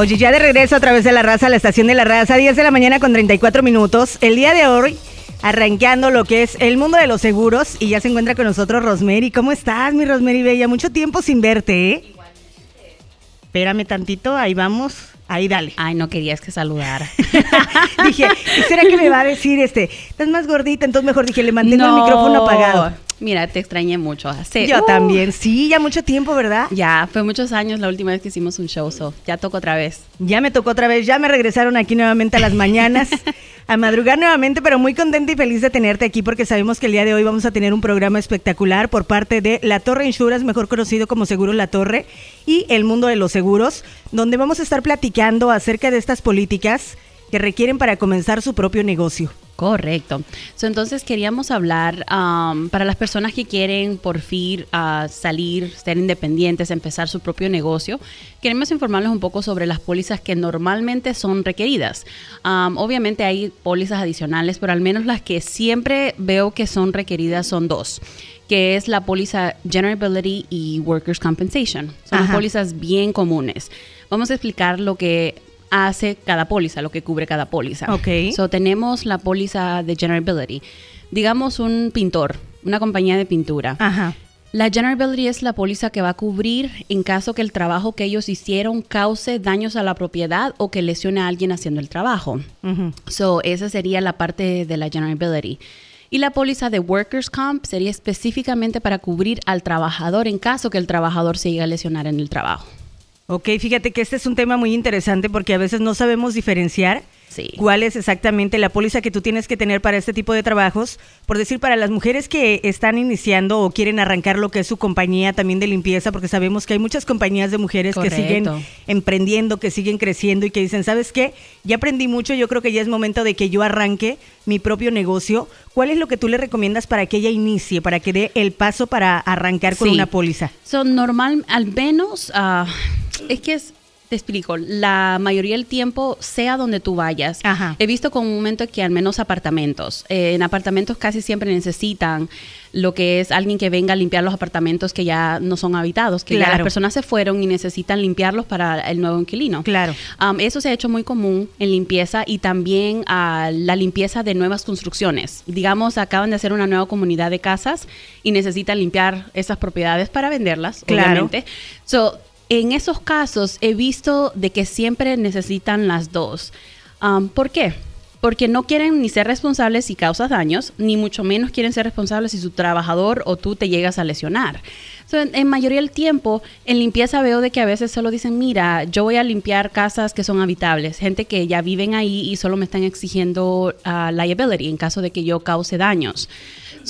Oye, ya de regreso a través de la raza, la estación de la raza, 10 de la mañana con 34 minutos. El día de hoy, arranqueando lo que es el mundo de los seguros, y ya se encuentra con nosotros Rosemary. ¿Cómo estás, mi Rosemary Bella? Mucho tiempo sin verte, ¿eh? Espérame tantito, ahí vamos. Ahí dale. Ay, no querías que saludara. dije, ¿será que me va a decir este? Estás más gordita, entonces mejor dije, le mantengo el micrófono apagado. Mira, te extrañé mucho. Yo uh. también, sí, ya mucho tiempo, ¿verdad? Ya, fue muchos años la última vez que hicimos un show, so ya tocó otra vez. Ya me tocó otra vez, ya me regresaron aquí nuevamente a las mañanas, a madrugar nuevamente, pero muy contenta y feliz de tenerte aquí porque sabemos que el día de hoy vamos a tener un programa espectacular por parte de La Torre Insurance, mejor conocido como Seguro La Torre, y el mundo de los seguros, donde vamos a estar platicando acerca de estas políticas que requieren para comenzar su propio negocio. Correcto. entonces queríamos hablar um, para las personas que quieren por fin uh, salir, ser independientes, empezar su propio negocio. Queremos informarles un poco sobre las pólizas que normalmente son requeridas. Um, obviamente hay pólizas adicionales, pero al menos las que siempre veo que son requeridas son dos que es la póliza Generability y Workers' Compensation. Son pólizas bien comunes. Vamos a explicar lo que hace cada póliza, lo que cubre cada póliza. Ok. So, tenemos la póliza de Generability. Digamos un pintor, una compañía de pintura. Ajá. La Generability es la póliza que va a cubrir en caso que el trabajo que ellos hicieron cause daños a la propiedad o que lesione a alguien haciendo el trabajo. So, esa sería la parte de la Generability. Y la póliza de Workers' Comp sería específicamente para cubrir al trabajador en caso que el trabajador se llegue a lesionar en el trabajo. Ok, fíjate que este es un tema muy interesante porque a veces no sabemos diferenciar cuál es exactamente la póliza que tú tienes que tener para este tipo de trabajos. Por decir, para las mujeres que están iniciando o quieren arrancar lo que es su compañía también de limpieza, porque sabemos que hay muchas compañías de mujeres que siguen emprendiendo, que siguen creciendo y que dicen, ¿sabes qué? Ya aprendí mucho, yo creo que ya es momento de que yo arranque mi propio negocio. ¿Cuál es lo que tú le recomiendas para que ella inicie, para que dé el paso para arrancar con una póliza? Son normal, al menos... Uh es que es, te explico, la mayoría del tiempo, sea donde tú vayas, he visto con un momento que al menos apartamentos, eh, en apartamentos casi siempre necesitan lo que es alguien que venga a limpiar los apartamentos que ya no son habitados, que ya las personas se fueron y necesitan limpiarlos para el nuevo inquilino. Claro. eso se ha hecho muy común en limpieza y también a la limpieza de nuevas construcciones. Digamos, acaban de hacer una nueva comunidad de casas y necesitan limpiar esas propiedades para venderlas, claro. obviamente. So, en esos casos he visto de que siempre necesitan las dos. ¿Por qué? Porque no quieren ni ser responsables si causas daños, ni mucho menos quieren ser responsables si su trabajador o tú te llegas a lesionar. en, mayoría del tiempo, en limpieza veo de que a veces solo dicen, mira, yo voy a limpiar casas que son habitables, gente que ya viven ahí y solo me están exigiendo uh, liability en caso de que yo cause daños.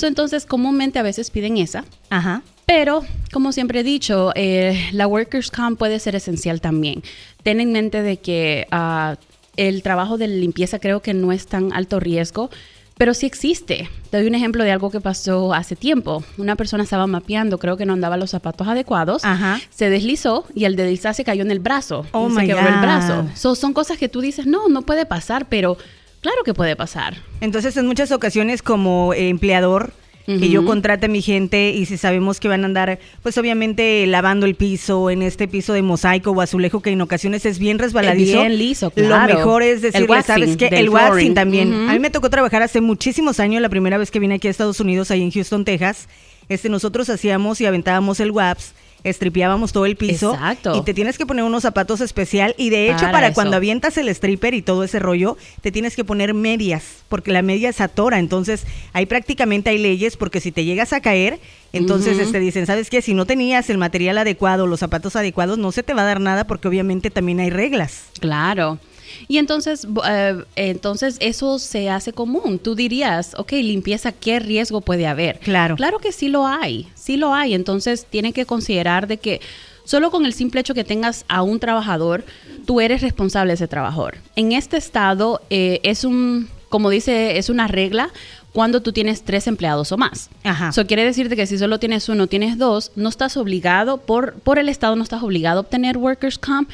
entonces, comúnmente a veces piden esa. Ajá. Pero, como siempre he dicho, eh, la Workers' Comp puede ser esencial también. Ten en mente de que ah, el trabajo de limpieza creo que no es tan alto riesgo, pero sí existe. Te doy un ejemplo de algo que pasó hace tiempo. Una persona estaba mapeando, creo que no andaba los zapatos adecuados, se deslizó y al deslizarse cayó en el brazo. Oh se quebró el brazo. son cosas que tú dices, no, no puede pasar, pero claro que puede pasar. Entonces, en muchas ocasiones como empleador, que yo contrate a mi gente y si sabemos que van a andar, pues obviamente lavando el piso en este piso de mosaico o azulejo que en ocasiones es bien resbaladizo. Bien liso, claro. Lo mejor es decirle, ¿sabes qué? El waxing también. A mí me tocó trabajar hace muchísimos años, la primera vez que vine aquí a Estados Unidos, ahí en Houston, Texas. Este, nosotros hacíamos y aventábamos el wax estripeábamos todo el piso. Exacto. Y te tienes que poner unos zapatos especial. Y de hecho, para, cuando avientas el stripper y todo ese rollo, te tienes que poner medias, porque la media se atora. Entonces, ahí prácticamente hay leyes, porque si te llegas a caer, entonces te este, dicen, ¿sabes qué? Si no tenías el material adecuado, los zapatos adecuados, no se te va a dar nada, porque obviamente también hay reglas. Claro. Y entonces, eh, entonces eso se hace común. Tú dirías, ok, limpieza, ¿qué riesgo puede haber? Claro. Claro que sí lo hay, sí lo hay. Entonces tienen que considerar de que solo con el simple hecho que tengas a un trabajador, tú eres responsable de ese trabajador. En este estado eh, es un, como dice, es una regla cuando tú tienes tres empleados o más. Ajá. Eso quiere decirte que si solo tienes uno, tienes dos, no estás obligado, por, por el Estado no estás obligado a obtener workers' comp,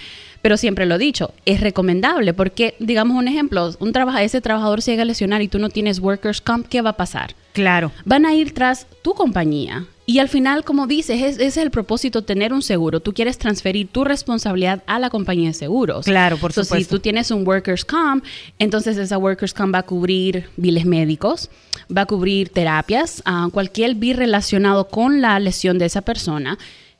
pero siempre lo he dicho, es recomendable porque, digamos un ejemplo, un trabaja, ese trabajador se llega a lesionar y tú no tienes workers' comp, ¿qué va a pasar? Claro. Van a ir tras tu compañía Y al final, como dices, ese es el propósito, tener un seguro. Tú quieres transferir tu responsabilidad a la compañía de seguros. Claro, por supuesto. Si tú tienes un workers' comp, entonces esa workers' comp va a cubrir biles médicos, va a cubrir terapias, uh, cualquier bill relacionado con la lesión de esa persona.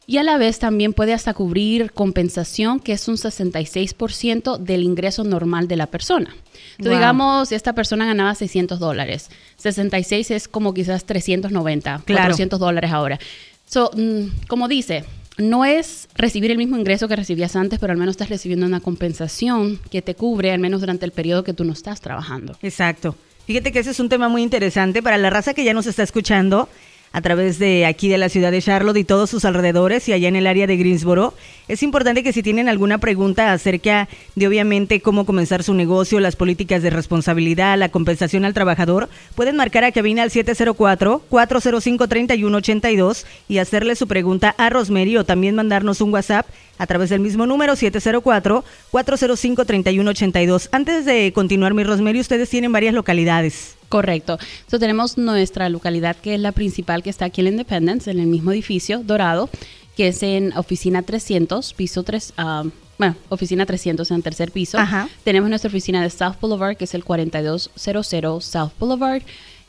Y a la vez también puede hasta cubrir compensación, que es un 66% del ingreso normal de la persona. Entonces, digamos, esta persona ganaba 600 dólares. 66 es como quizás 390, 400 dólares ahora. So, mm, como dice, no es recibir el mismo ingreso que recibías antes, pero al menos estás recibiendo una compensación que te cubre, al menos durante el periodo que tú no estás trabajando. Exacto. Fíjate que ese es un tema muy interesante para la raza que ya nos está escuchando a través de aquí de la ciudad de Charlotte y todos sus alrededores y allá en el área de Greensboro. Es importante que si tienen alguna pregunta acerca de obviamente cómo comenzar su negocio, las políticas de responsabilidad, la compensación al trabajador, pueden marcar a cabina al 704-405-3182 y hacerle su pregunta a Rosemary o también mandarnos un WhatsApp a través del mismo número 704-405-3182. Antes de continuar, mi Rosemary, ustedes tienen varias localidades. Correcto. Entonces tenemos nuestra localidad que es la principal que está aquí en la Independence, en el mismo edificio dorado, que es en oficina 300, piso 3. Ah, bueno, oficina 300 en el tercer piso. Tenemos nuestra oficina de South Boulevard, que es el 4200 South Boulevard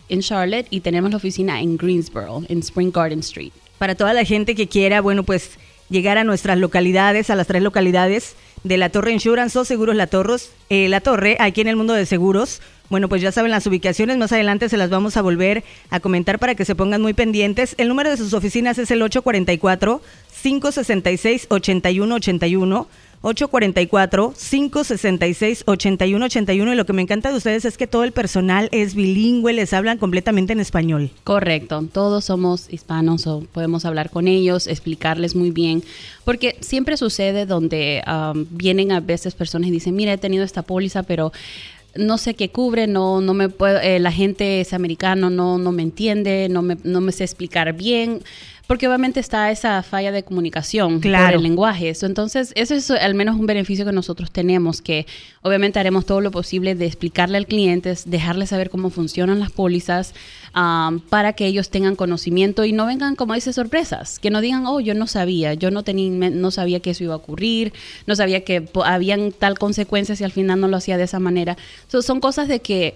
en Charlotte, y tenemos la oficina en Greensboro, en Spring Garden Street. Para toda la gente que quiera, bueno, pues llegar a nuestras localidades, a las tres localidades de la Torre Insurance o Seguros La, Torres, eh, la Torre, aquí en el mundo de seguros. Bueno, pues ya saben las ubicaciones, más adelante se las vamos a volver a comentar para que se pongan muy pendientes. El número de sus oficinas es el 844 566 8181 844-566-8181 y lo que me encanta de ustedes es que todo el personal es bilingüe, les hablan completamente en español. Correcto, todos somos hispanos o podemos hablar con ellos, explicarles muy bien, porque siempre sucede donde um, vienen a veces personas y dicen, mira, he tenido esta póliza, pero no sé qué cubre, no, no me puedo, eh, la gente es americano, no, no me entiende, no me, no me sé explicar bien porque obviamente está esa falla de comunicación por el lenguaje. entonces, ese es al menos un beneficio que nosotros tenemos, que obviamente haremos todo lo posible de explicarle al cliente, dejarle saber cómo funcionan las pólizas, para que ellos tengan conocimiento y no vengan, como dice, sorpresas. Que no digan, oh, yo no sabía, yo no, tenía, no sabía que eso iba a ocurrir, no sabía que habían tal consecuencias y al final no lo hacía de esa manera. son cosas de que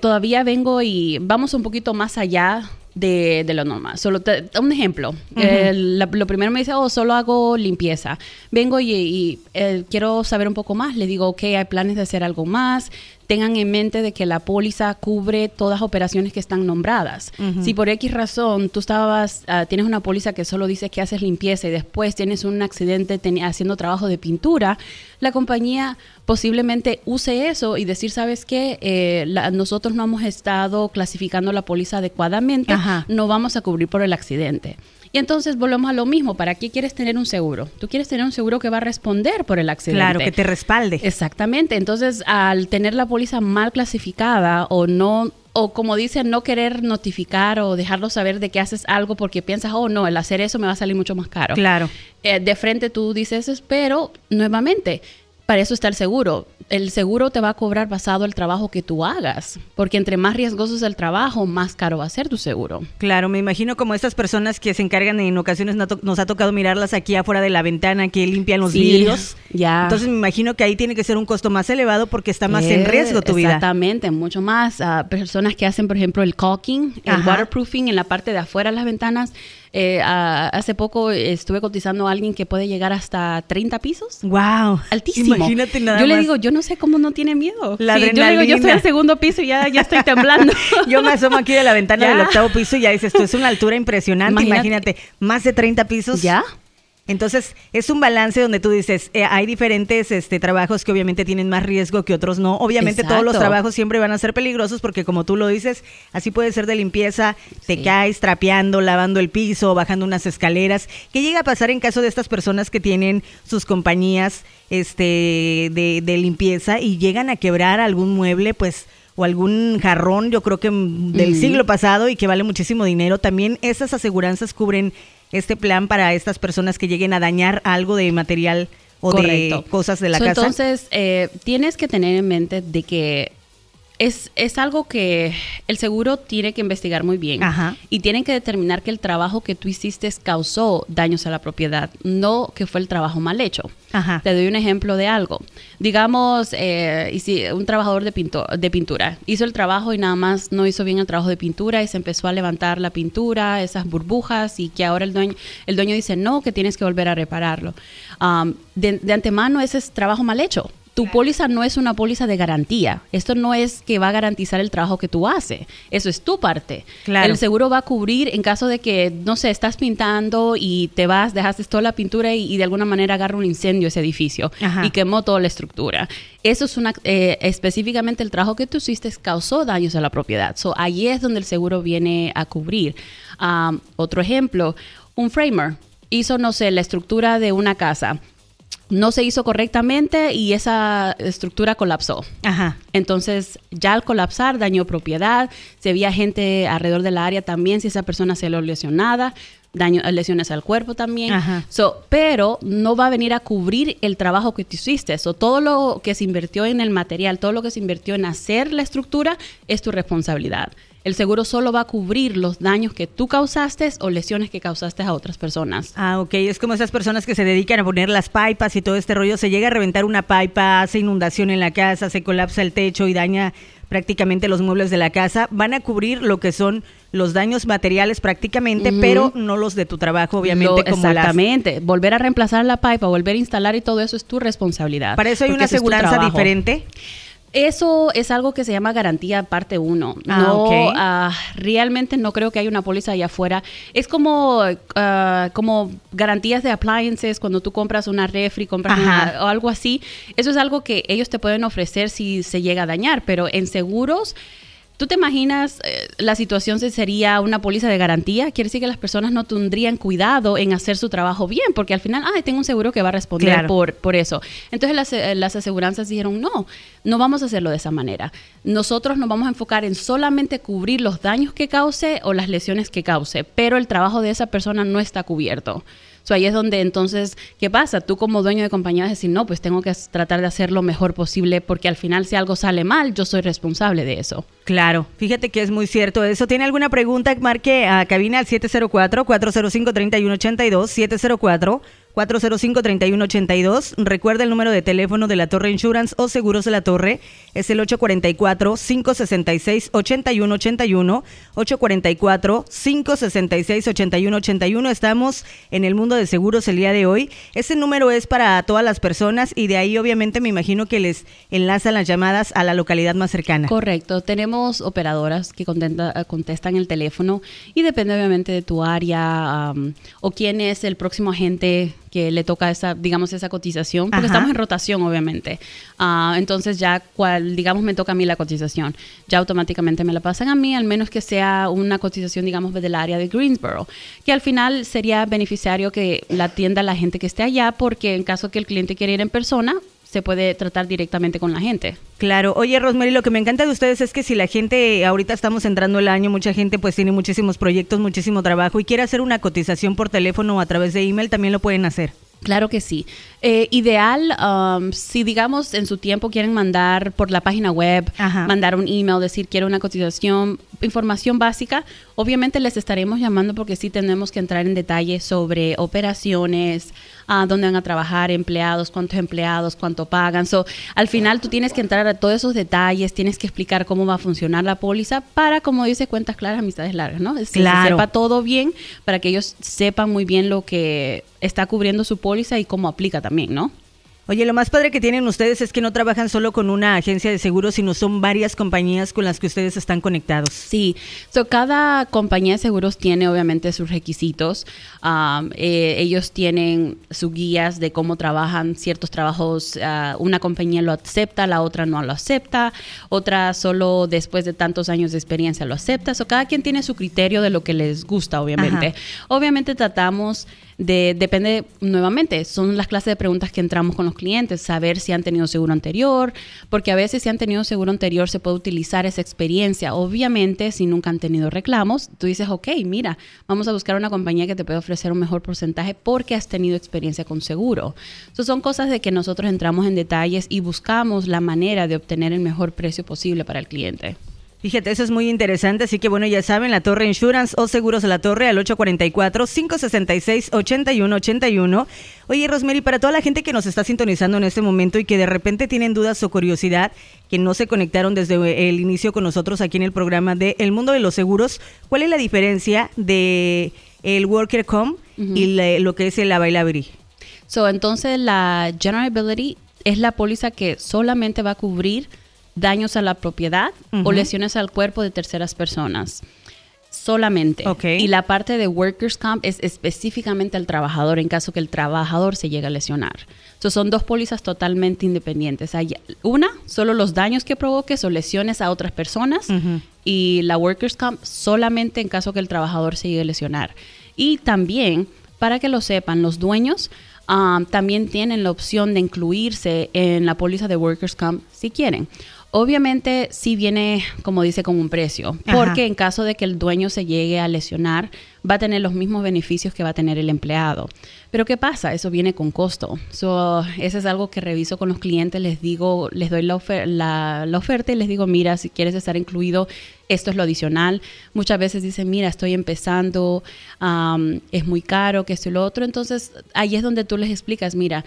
todavía vengo y vamos un poquito más allá de, lo normal. Solo un ejemplo. lo primero me dice, oh, solo hago limpieza. Vengo y, eh, quiero saber un poco más. Le digo, ok, hay planes de hacer algo más tengan en mente de que la póliza cubre todas operaciones que están nombradas. Si por X razón tú estabas, ah, tienes una póliza que solo dice que haces limpieza y después tienes un accidente haciendo trabajo de pintura, la compañía posiblemente use eso y decir, ¿sabes qué? Eh, nosotros no hemos estado clasificando la póliza adecuadamente, no vamos a cubrir por el accidente. Y entonces volvemos a lo mismo, ¿para qué quieres tener un seguro? Tú quieres tener un seguro que va a responder por el accidente. Claro, que te respalde. Exactamente. Entonces, al tener la póliza mal clasificada o no o como dicen, no querer notificar o dejarlo saber de que haces algo porque piensas, oh no, el hacer eso me va a salir mucho más caro. Claro. Eh, de frente tú dices, pero nuevamente, para eso está el seguro. El seguro te va a cobrar basado el trabajo que tú hagas, porque entre más riesgoso es el trabajo, más caro va a ser tu seguro. Claro, me imagino como estas personas que se encargan, en ocasiones nos ha tocado mirarlas aquí afuera de la ventana, que limpian los vidrios. Ya. Entonces me imagino que ahí tiene que ser un costo más elevado porque está más en riesgo tu vida. Exactamente, mucho más. Uh, personas que hacen, por ejemplo, el caulking, el waterproofing en la parte de afuera de las ventanas eh, hace poco estuve cotizando a alguien que puede llegar hasta 30 pisos. ¡Wow! Altísimo. Imagínate nada Yo le digo, yo no sé cómo no tiene miedo. La yo le digo, yo estoy al segundo piso y ya, ya estoy temblando. yo me asomo aquí de la ventana del octavo piso y ya dices, esto es una altura impresionante. Imagínate, más de 30 pisos. ¿Ya? Entonces, es un balance donde tú dices, eh, hay diferentes este, trabajos que obviamente tienen más riesgo que otros no. Obviamente todos los trabajos siempre van a ser peligrosos porque como tú lo dices, así puede ser de limpieza, te caes trapeando, lavando el piso, bajando unas escaleras. ¿Qué llega a pasar en caso de estas personas que tienen sus compañías este, de, de limpieza y llegan a quebrar algún mueble? Pues o algún jarrón, yo creo que del siglo pasado y que vale muchísimo dinero. También esas aseguranzas cubren este plan para estas personas que lleguen a dañar algo de material o de cosas de la casa. Entonces, eh, tienes que tener en mente de que es, es, algo que el seguro tiene que investigar muy bien y tienen que determinar que el trabajo que tú hiciste causó daños a la propiedad, no que fue el trabajo mal hecho. Te doy un ejemplo de algo. Digamos, eh, un trabajador de, de pintura hizo el trabajo y nada más no hizo bien el trabajo de pintura y se empezó a levantar la pintura, esas burbujas y que ahora el dueño, el dueño dice no, que tienes que volver a repararlo. de, de antemano ese es trabajo mal hecho tu póliza no es una póliza de garantía. Esto no es que va a garantizar el trabajo que tú haces. Eso es tu parte. El seguro va a cubrir en caso de que, no sé, estás pintando y te vas, dejaste toda la pintura y, de alguna manera agarra un incendio ese edificio y quemó toda la estructura. Eso es una, eh, específicamente el trabajo que tú hiciste causó daños a la propiedad. So, ahí es donde el seguro viene a cubrir. Um, otro ejemplo, un framer hizo, no sé, la estructura de una casa no se hizo correctamente y esa estructura colapsó. Ajá. Entonces, ya al colapsar dañó propiedad, se veía gente alrededor del área también, si esa persona se lo lesionada, daño, lesiones al cuerpo también. Ajá. So, pero no va a venir a cubrir el trabajo que tú hiciste. So, todo lo que se invirtió en el material, todo lo que se invirtió en hacer la estructura es tu responsabilidad el seguro solo va a cubrir los daños que tú causaste o lesiones que causaste a otras personas. Ah, ok. Es como esas personas que se dedican a poner las pipas y todo este rollo. Se llega a reventar una pipa, hace inundación en la casa, se colapsa el techo y daña prácticamente los muebles de la casa. Van a cubrir lo que son los daños materiales prácticamente, pero no los de tu trabajo, obviamente. exactamente. Volver a reemplazar la pipa, volver a instalar y todo eso es tu responsabilidad. Para eso hay una aseguranza diferente. Eso es algo que se llama garantía parte 1. Ah, no, ah, realmente no creo que haya una póliza allá afuera. Es como, ah, como garantías de appliances cuando tú compras una refri, compras o algo así. Eso es algo que ellos te pueden ofrecer si se llega a dañar, pero en seguros ¿Tú te imaginas eh, la situación sería una póliza de garantía? Quiere decir que las personas no tendrían cuidado en hacer su trabajo bien, porque al final, ah, tengo un seguro que va a responder por, por eso. Entonces las, eh, las aseguranzas dijeron, no, no vamos a hacerlo de esa manera. Nosotros nos vamos a enfocar en solamente cubrir los daños que cause o las lesiones que cause, pero el trabajo de esa persona no está cubierto. So, ahí es donde entonces, ¿qué pasa? Tú como dueño de compañía vas a decir, no, pues tengo que tratar de hacer lo mejor posible porque al final si algo sale mal, yo soy responsable de eso. Claro, fíjate que es muy cierto eso. ¿Tiene alguna pregunta? Marque a cabina al 704-405-3182, 704 405-3182. Recuerda el número de teléfono de la Torre Insurance o Seguros de la Torre. Es el 844-566-8181. 844-566-8181. Estamos en el mundo de seguros el día de hoy. Ese número es para todas las personas y de ahí obviamente me imagino que les enlazan las llamadas a la localidad más cercana. Correcto. Tenemos operadoras que contestan el teléfono y depende obviamente de tu área o quién es el próximo agente que le toca esa, digamos, esa cotización, porque estamos en rotación, obviamente. Ah, entonces ya, cual, digamos, me toca a mí la cotización, ya automáticamente me la pasan a mí, al menos que sea una cotización, digamos, del área de Greensboro, que al final sería beneficiario que la atienda la gente que esté allá, porque en caso que el cliente quiera ir en persona, se puede tratar directamente con la gente. Claro. Oye, Rosemary, lo que me encanta de ustedes es que si la gente, ahorita estamos entrando el año, mucha gente pues tiene muchísimos proyectos, muchísimo trabajo y quiere hacer una cotización por teléfono o a través de email, también lo pueden hacer. Claro que sí. Eh, ideal, um, si digamos en su tiempo quieren mandar por la página web, mandar un email, decir quiero una cotización, información básica, obviamente les estaremos llamando porque sí tenemos que entrar en detalle sobre operaciones, a dónde van a trabajar empleados, cuántos empleados, cuánto pagan. So, al final tú tienes que entrar a todos esos detalles, tienes que explicar cómo va a funcionar la póliza para, como dice, cuentas claras, amistades largas, ¿no? Es claro. Que se sepa todo bien para que ellos sepan muy bien lo que está cubriendo su póliza y cómo aplica también, ¿no? Oye, lo más padre que tienen ustedes es que no trabajan solo con una agencia de seguros, sino son varias compañías con las que ustedes están conectados. Sí, so, cada compañía de seguros tiene obviamente sus requisitos. Um, eh, ellos tienen sus guías de cómo trabajan ciertos trabajos. Uh, una compañía lo acepta, la otra no lo acepta, otra solo después de tantos años de experiencia lo acepta. So, cada quien tiene su criterio de lo que les gusta, obviamente. Obviamente tratamos depende, nuevamente, son las clases de preguntas que entramos con los clientes, saber si han tenido seguro anterior, porque a veces si han tenido seguro anterior se puede utilizar esa experiencia. Obviamente, si nunca han tenido reclamos, tú dices, ok, mira, vamos a buscar una compañía que te pueda ofrecer un mejor porcentaje porque has tenido experiencia con seguro. Entonces, son cosas de que nosotros entramos en detalles y buscamos la manera de obtener el mejor precio posible para el cliente. Fíjate, eso es muy interesante, así que bueno, ya saben, la Torre Insurance o Seguros de la Torre al 844-566-8181. Oye, Rosemary, para toda la gente que nos está sintonizando en este momento y que de repente tienen dudas o curiosidad, que no se conectaron desde el inicio con nosotros aquí en el programa de El Mundo de los Seguros, ¿cuál es la diferencia de el Worker Com y lo que es el Availability? So, entonces, la General Ability es la póliza que solamente va a cubrir daños a la propiedad o lesiones al cuerpo de terceras personas. Solamente. Y la parte de workers' comp es específicamente al trabajador en caso que el trabajador se llegue a lesionar. Entonces son dos pólizas totalmente independientes. Hay una, solo los daños que provoques o lesiones a otras personas. Y la workers' comp solamente en caso que el trabajador se llegue a lesionar. Y también, para que lo sepan, los dueños um, también tienen la opción de incluirse en la póliza de workers' comp si quieren. Obviamente sí viene, como dice, con un precio, porque en caso de que el dueño se llegue a lesionar, va a tener los mismos beneficios que va a tener el empleado. Pero ¿qué pasa? Eso viene con costo. So, eso es algo que reviso con los clientes, les digo, les doy la, la, oferta y les digo, mira, si quieres estar incluido, esto es lo adicional. Muchas veces dicen, mira, estoy empezando, es muy caro, que esto y lo otro. Entonces, ahí es donde tú les explicas, mira,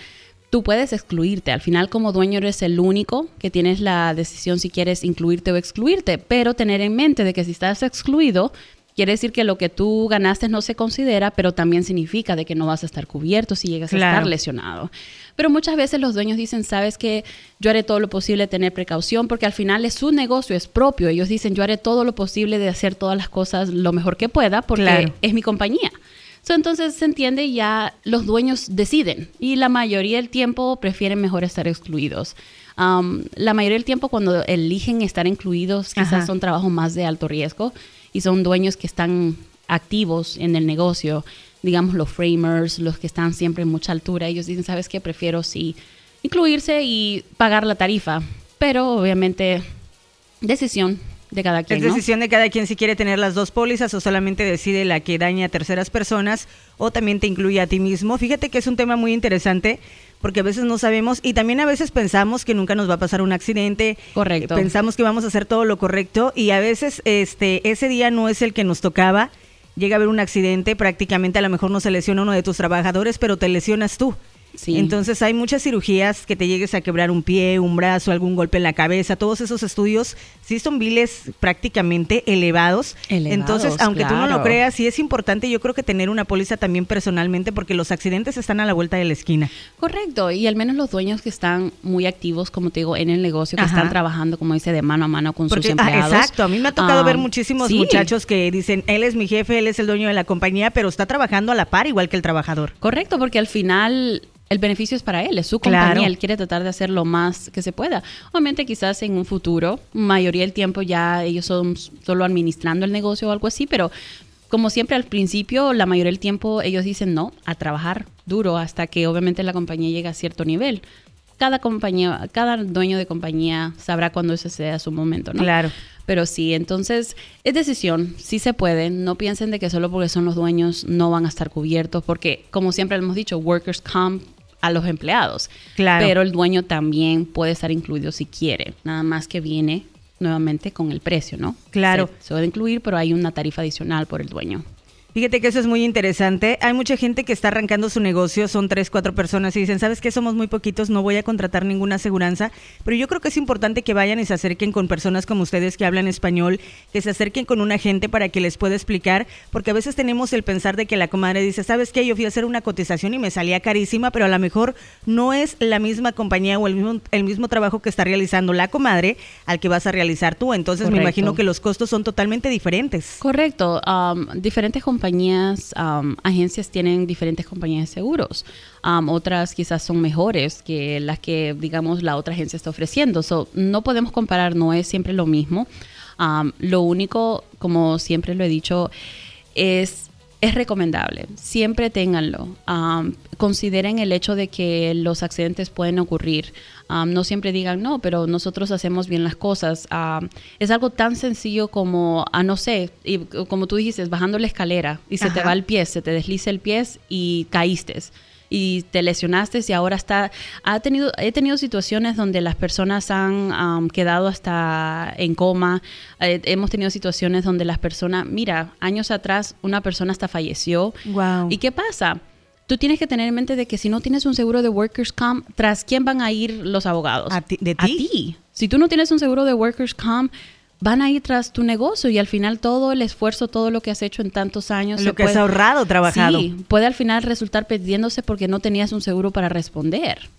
tú puedes excluirte. Al final, como dueño, eres el único que tienes la decisión si quieres incluirte o excluirte, pero tener en mente de que si estás excluido, quiere decir que lo que tú ganaste no se considera, pero también significa de que no vas a estar cubierto si llegas a estar lesionado. Pero muchas veces los dueños dicen, sabes que yo haré todo lo posible de tener precaución, porque al final es su negocio, es propio. Ellos dicen, yo haré todo lo posible de hacer todas las cosas lo mejor que pueda, porque es mi compañía entonces se entiende ya los dueños deciden y la mayoría del tiempo prefieren mejor estar excluidos. la mayoría del tiempo cuando eligen estar incluidos quizás son trabajos más de alto riesgo y son dueños que están activos en el negocio, digamos los framers, los que están siempre en mucha altura, ellos dicen, ¿sabes qué? Prefiero sí incluirse y pagar la tarifa, pero obviamente decisión de cada quien. Es decisión de cada quien si quiere tener las dos pólizas o solamente decide la que daña a terceras personas o también te incluye a ti mismo. Fíjate que es un tema muy interesante porque a veces no sabemos y también a veces pensamos que nunca nos va a pasar un accidente. Correcto. Pensamos que vamos a hacer todo lo correcto y a veces este ese día no es el que nos tocaba. Llega a haber un accidente, prácticamente a lo mejor no se lesiona uno de tus trabajadores, pero te lesionas tú. Entonces hay muchas cirugías que te llegues a quebrar un pie, un brazo, algún golpe en la cabeza. Todos esos estudios sí son biles prácticamente elevados. Entonces, aunque tú no lo creas, sí es importante yo creo que tener una póliza también personalmente porque los accidentes están a la vuelta de la esquina. Correcto. Y al menos los dueños que están muy activos, como te digo, en el negocio, que están trabajando, como dice, de mano a mano con sus ah, empleados. exacto. A mí me ha tocado ver muchísimos muchachos que dicen, él es mi jefe, él es el dueño de la compañía, pero está trabajando a la par igual que el trabajador. Correcto, porque al final el beneficio es para él, es su compañía, él quiere tratar de hacer lo más que se pueda. Obviamente quizás en un futuro, mayoría del tiempo ya ellos son solo administrando el negocio o algo así, pero como siempre al principio, la mayoría del tiempo ellos dicen no, a trabajar duro hasta que obviamente la compañía llega a cierto nivel. Cada compañía, cada dueño de compañía sabrá cuándo ese sea su momento, ¿no? Claro. Pero sí, entonces es decisión, sí se puede. No piensen de que solo porque son los dueños no van a estar cubiertos, porque como siempre hemos dicho, workers comp a los empleados. Claro. Pero el dueño también puede estar incluido si quiere, nada más que viene nuevamente con el precio, ¿no? Claro. Se, se puede incluir, pero hay una tarifa adicional por el dueño. Fíjate que eso es muy interesante. Hay mucha gente que está arrancando su negocio, son tres, cuatro personas y dicen, ¿sabes qué? Somos muy poquitos, no voy a contratar ninguna aseguranza. Pero yo creo que es importante que vayan y se acerquen con personas como ustedes que hablan español, que se acerquen con un agente para que les pueda explicar, porque a veces tenemos el pensar de que la comadre dice, ¿sabes qué? Yo fui a hacer una cotización y me salía carísima, pero a lo mejor no es la misma compañía o el mismo, el mismo trabajo que está realizando la comadre al que vas a realizar tú. Entonces me imagino que los costos son totalmente diferentes. Correcto. Um, diferentes compañías compañías, agencias tienen diferentes compañías de seguros. otras quizás son mejores que las que, digamos, la otra agencia está ofreciendo. no podemos comparar, no es siempre lo mismo. lo único, como siempre lo he dicho, es es recomendable, siempre ténganlo. consideren el hecho de que los accidentes pueden ocurrir. no siempre digan, no, pero nosotros hacemos bien las cosas. es algo tan sencillo como, a no sé, y, como tú dijiste, bajando la escalera y se te va el pie, se te desliza el pie y caíste y te lesionaste y ahora está ha tenido he tenido situaciones donde las personas han quedado hasta en coma. Eh, hemos tenido situaciones donde las personas mira años atrás una persona hasta falleció. Wow. y qué pasa tú tienes que tener en mente de que si no tienes un seguro de workers comp tras quién van a ir los abogados ¿A ti, de ti? a ti. Si tú no tienes un seguro de workers comp van a ir tras tu negocio y al final todo el esfuerzo, todo lo que has hecho en tantos años. Lo que has ahorrado, trabajado. Sí, puede al final resultar perdiéndose porque no tenías un seguro para responder.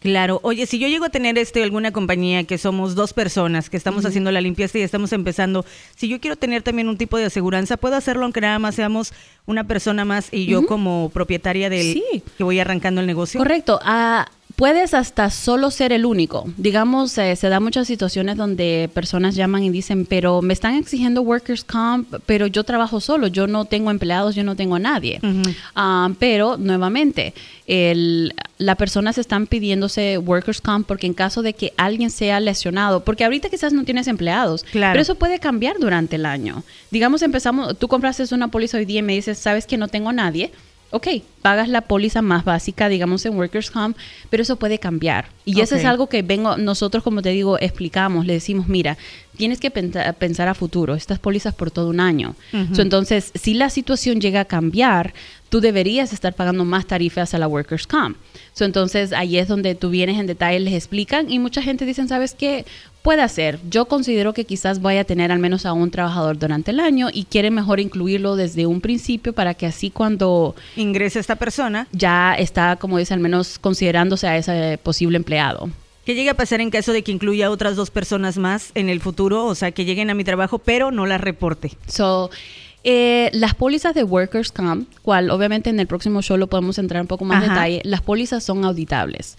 Claro, oye, si yo llego a tener este alguna compañía que somos dos personas que estamos haciendo la limpieza y estamos empezando, si yo quiero tener también un tipo de aseguranza, puedo hacerlo aunque nada más seamos una persona más y yo como propietaria del que voy arrancando el negocio. Correcto. Ah, puedes hasta solo ser el único. Digamos, eh, se da muchas situaciones donde personas llaman y dicen, pero me están exigiendo workers comp, pero yo trabajo solo, yo no tengo empleados, yo no tengo a nadie. Ah, pero nuevamente, el, la persona se están pidiéndose workers comp porque en caso de que alguien sea lesionado, porque ahorita quizás no tienes empleados, pero eso puede cambiar durante el año. Digamos, empezamos, tú compraste una póliza hoy día y me dices, sabes que no tengo a nadie ok, pagas la póliza más básica, digamos en Workers Comp, pero eso puede cambiar. Y eso es algo que vengo, nosotros como te digo, explicamos, le decimos, mira, tienes que pensar a futuro, estas pólizas por todo un año. entonces, si la situación llega a cambiar, tú deberías estar pagando más tarifas a la Workers Comp. entonces, ahí es donde tú vienes en detalle, les explican y mucha gente dice, ¿sabes qué? Puede ser. Yo considero que quizás vaya a tener al menos a un trabajador durante el año y quiere mejor incluirlo desde un principio para que así cuando ingrese esta persona ya está, como dice, al menos considerándose a ese posible empleado. ¿Qué llega a pasar en caso de que incluya otras dos personas más en el futuro? O sea, que lleguen a mi trabajo, pero no las reporte. So, eh, las pólizas de Workers Comp, cual obviamente en el próximo show lo podemos entrar un poco más en detalle, las pólizas son auditables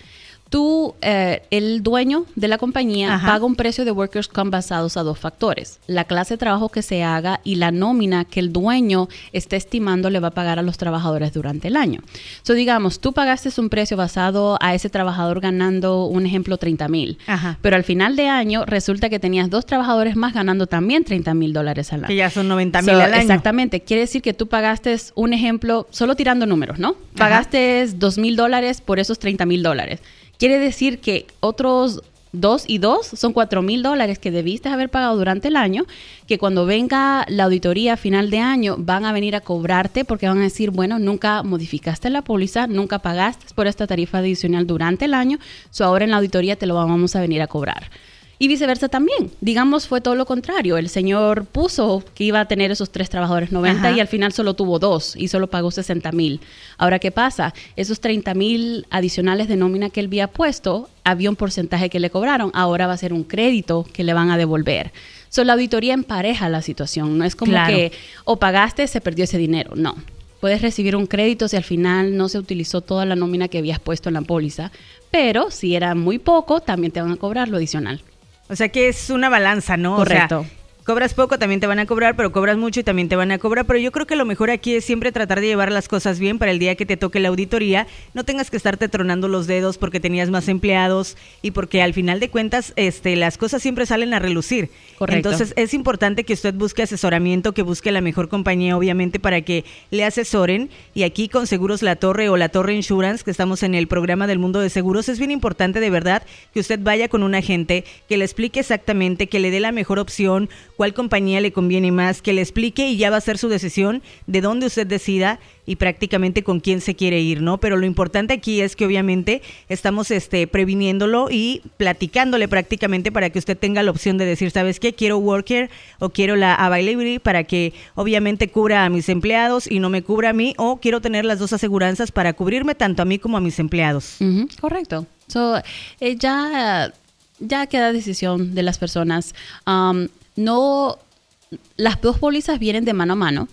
tú, eh, el dueño de la compañía, paga un precio de workers comp basados a dos factores. La clase de trabajo que se haga y la nómina que el dueño esté estimando le va a pagar a los trabajadores durante el año. So, digamos, tú pagaste un precio basado a ese trabajador ganando, un ejemplo, 30 mil. Pero al final de año resulta que tenías dos trabajadores más ganando también 30 mil dólares al año. Que ya son 90 mil al año. Exactamente. Quiere decir que tú pagaste un ejemplo, solo tirando números, ¿no? Pagaste 2 mil dólares por esos 30 mil dólares. Quiere decir que otros dos y dos son cuatro mil dólares que debiste haber pagado durante el año, que cuando venga la auditoría a final de año van a venir a cobrarte porque van a decir, bueno, nunca modificaste la póliza, nunca pagaste por esta tarifa adicional durante el año, so ahora en la auditoría te lo vamos a venir a cobrar. Y viceversa también. Digamos, fue todo lo contrario. El señor puso que iba a tener esos tres trabajadores 90 y al final solo tuvo dos y solo pagó 60 mil. Ahora, ¿qué pasa? Esos 30 mil adicionales de nómina que él había puesto, había un porcentaje que le cobraron. Ahora va a ser un crédito que le van a devolver. So, la auditoría empareja la situación. No es como que o pagaste, se perdió ese dinero. No puedes recibir un crédito si al final no se utilizó toda la nómina que habías puesto en la póliza, pero si era muy poco, también te van a cobrar lo adicional. O sea que es una balanza, ¿no? Correcto cobras poco, también te van a cobrar, pero cobras mucho y también te van a cobrar. Pero yo creo que lo mejor aquí es siempre tratar de llevar las cosas bien para el día que te toque la auditoría. No tengas que estarte tronando los dedos porque tenías más empleados y porque al final de cuentas este, las cosas siempre salen a relucir. Correcto. Entonces es importante que usted busque asesoramiento, que busque la mejor compañía, obviamente, para que le asesoren. Y aquí con Seguros La Torre o La Torre Insurance, que estamos en el programa del mundo de seguros, es bien importante de verdad que usted vaya con un agente que le explique exactamente, que le dé la mejor opción cuál compañía le conviene más, que le explique y ya va a ser su decisión de dónde usted decida y prácticamente con quién se quiere ir, ¿no? Pero lo importante aquí es que obviamente estamos este, previniéndolo y platicándole prácticamente para que usted tenga la opción de decir, ¿sabes qué? Quiero Worker o quiero la Availability para que obviamente cubra a mis empleados y no me cubra a mí o quiero tener las dos aseguranzas para cubrirme tanto a mí como a mis empleados. correcto. So, eh, ya, ya queda decisión de las personas. Um, no las dos pólizas vienen de mano a mano,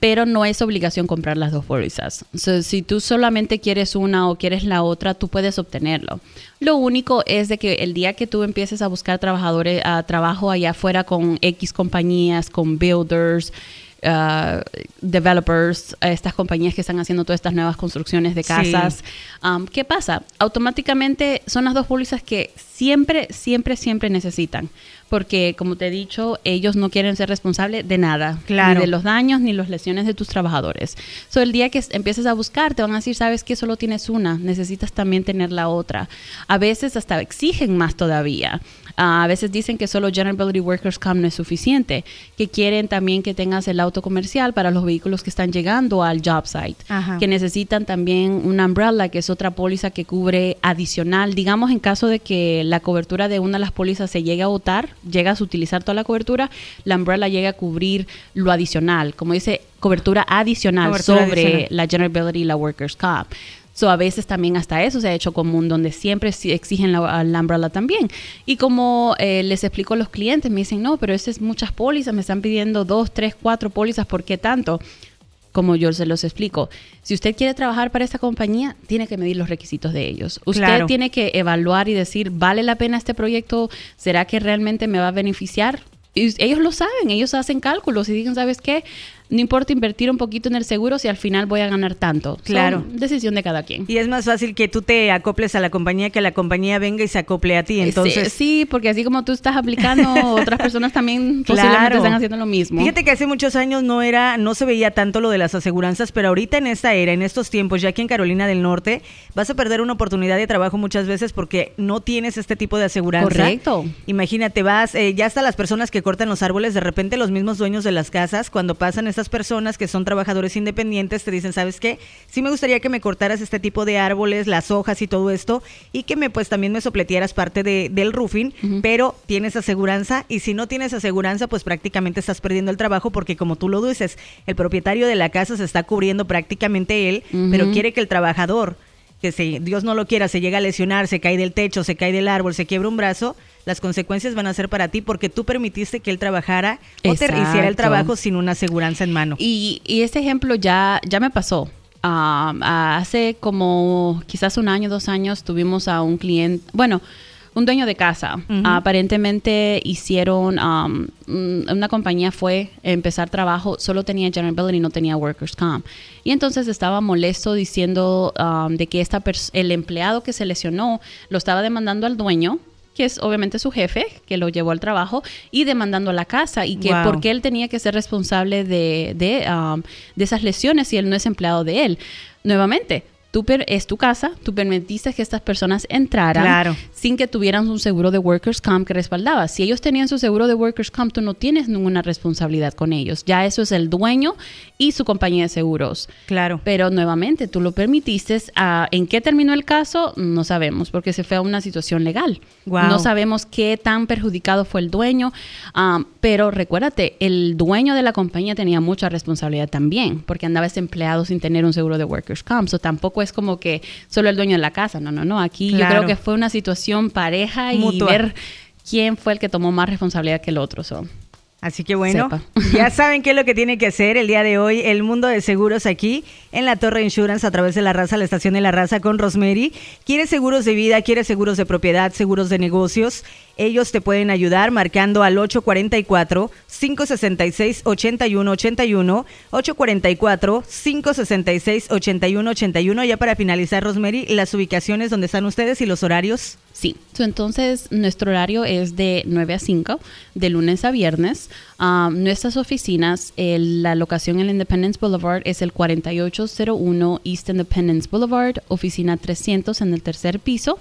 pero no es obligación comprar las dos pólizas. si tú solamente quieres una o quieres la otra, tú puedes obtenerlo. Lo único es de que el día que tú empieces a buscar trabajadores a trabajo allá afuera con X compañías, con builders, uh, developers, estas compañías que están haciendo todas estas nuevas construcciones de casas. Um, ¿Qué pasa? Automáticamente son las dos pólizas que siempre, siempre, siempre necesitan porque como te he dicho, ellos no quieren ser responsables de nada, ni de los daños ni las lesiones de tus trabajadores. So, el día que empieces a buscar, te van a decir, sabes que solo tienes una, necesitas también tener la otra. A veces hasta exigen más todavía. Ah, a veces dicen que solo General Ability Workers Come no es suficiente, que quieren también que tengas el auto comercial para los vehículos que están llegando al job site, que necesitan también una umbrella, que es otra póliza que cubre adicional, digamos en caso de que la cobertura de una de las pólizas se llegue a votar, llegas a utilizar toda la cobertura, la umbrella llega a cubrir lo adicional, como dice, cobertura adicional sobre la General y la Workers' Comp. So, a veces también hasta eso se ha hecho común, donde siempre exigen la, la umbrella también. Y como eh, les explico a los clientes, me dicen, no, pero esas es muchas pólizas, me están pidiendo dos, tres, cuatro pólizas, ¿por qué tanto? como yo se los explico. Si usted quiere trabajar para esta compañía, tiene que medir los requisitos de ellos. Usted tiene que evaluar y decir, ¿vale la pena este proyecto? ¿Será que realmente me va a beneficiar? Y ellos lo saben, ellos hacen cálculos y dicen, ¿sabes qué? No importa invertir un poquito en el seguro si al final voy a ganar tanto. Claro. decisión de cada quien. Y es más fácil que tú te acoples a la compañía que la compañía venga y se acople a ti. Entonces. Sí, porque así como tú estás aplicando, otras personas también posiblemente están haciendo lo mismo. Fíjate que hace muchos años no era, no se veía tanto lo de las aseguranzas, pero ahorita en esta era, en estos tiempos, ya aquí en Carolina del Norte, vas a perder una oportunidad de trabajo muchas veces porque no tienes este tipo de aseguranza. Correcto. Imagínate, vas, eh, ya hasta las personas que cortan los árboles, de repente los mismos dueños de las casas, cuando pasan esas personas que son trabajadores independientes te dicen, ¿sabes qué? Sí me gustaría que me cortaras este tipo de árboles, las hojas y todo esto, y que me pues también me sopletieras parte de, del roofing, pero tienes aseguranza, y si no tienes aseguranza, pues prácticamente estás perdiendo el trabajo, porque como tú lo dices, el propietario de la casa se está cubriendo prácticamente él, pero quiere que el trabajador que si Dios no lo quiera, se llega a lesionar, se cae del techo, se cae del árbol, se quiebra un brazo, las consecuencias van a ser para ti porque tú permitiste que él trabajara o te hiciera el trabajo sin una aseguranza en mano. Y, y este ejemplo ya, ya me pasó. Ah, hace como quizás un año, dos años, tuvimos a un cliente, bueno, un dueño de casa. Aparentemente hicieron, um, una compañía fue a empezar trabajo, solo tenía General y no tenía Workers Comp. Y entonces estaba molesto diciendo um, de que esta el empleado que se lesionó lo estaba demandando al dueño que es obviamente su jefe, que lo llevó al trabajo, y demandando a la casa, y que porque él tenía que ser responsable de, de, um, de esas lesiones si él no es empleado de él. Nuevamente, tú es tu casa, tú permitiste que estas personas entraran sin que tuvieran un seguro de Workers' Comp que respaldaba. Si ellos tenían su seguro de Workers' Comp, tú no tienes ninguna responsabilidad con ellos. Ya eso es el dueño y su compañía de seguros. Claro. Pero nuevamente, tú lo permitiste. Ah, ¿En qué terminó el caso? No sabemos, porque se fue a una situación legal. No sabemos qué tan perjudicado fue el dueño. Ah, pero recuérdate, el dueño de la compañía tenía mucha responsabilidad también, porque andaba ese empleado sin tener un seguro de Workers' Comp. So, tampoco es como que solo el dueño de la casa. No, no, no. Aquí yo creo que fue una situación pareja y ver quién fue el que tomó más responsabilidad que el otro. son Así que bueno, ya saben qué es lo que tiene que hacer el día de hoy el mundo de seguros aquí en la Torre Insurance a través de la raza, la estación de la raza con Rosemary. ¿Quieres seguros de vida? ¿Quieres seguros de propiedad? ¿Seguros de negocios? Ellos te pueden ayudar marcando al 844-566-8181, 844-566-8181. Ya para finalizar, Rosemary, las ubicaciones donde están ustedes y los horarios. Sí, entonces nuestro horario es de 9 a 5, de lunes a viernes. nuestras oficinas, la locación en Independence Boulevard es el 4801 East Independence Boulevard, oficina 300 en el tercer piso.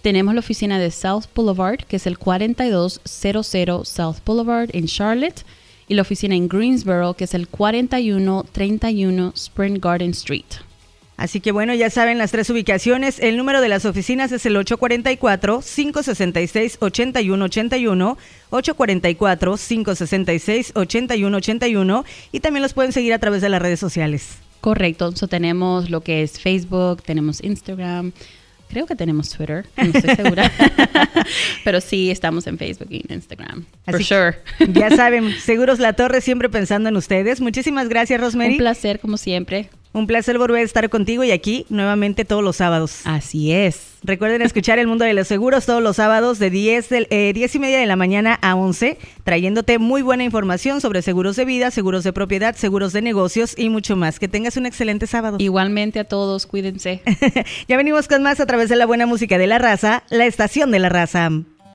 Tenemos la oficina de South Boulevard, que es el 4200 South Boulevard en Charlotte, y la oficina en Greensboro, que es el 4131 Spring Garden Street. Así que bueno, ya saben las tres ubicaciones. El número de las oficinas es el 844-566-8181, 844-566-8181 y también los pueden seguir a través de las redes sociales. Correcto, entonces tenemos lo que es Facebook, tenemos Instagram, Creo que tenemos Twitter, no estoy segura. Pero sí, estamos en Facebook y en Instagram. For sure. ya saben, Seguros La Torre siempre pensando en ustedes. Muchísimas gracias, Rosemary. Un placer, como siempre. Un placer volver a estar contigo y aquí nuevamente todos los sábados. Así es. Recuerden escuchar El Mundo de los Seguros todos los sábados de 10, eh, y media de la mañana a 11, trayéndote muy buena información sobre seguros de vida, seguros de propiedad, seguros de negocios y mucho más. Que tengas un excelente sábado. Igualmente a todos, cuídense. ya venimos con más a través de la buena música de la raza, la estación de la raza.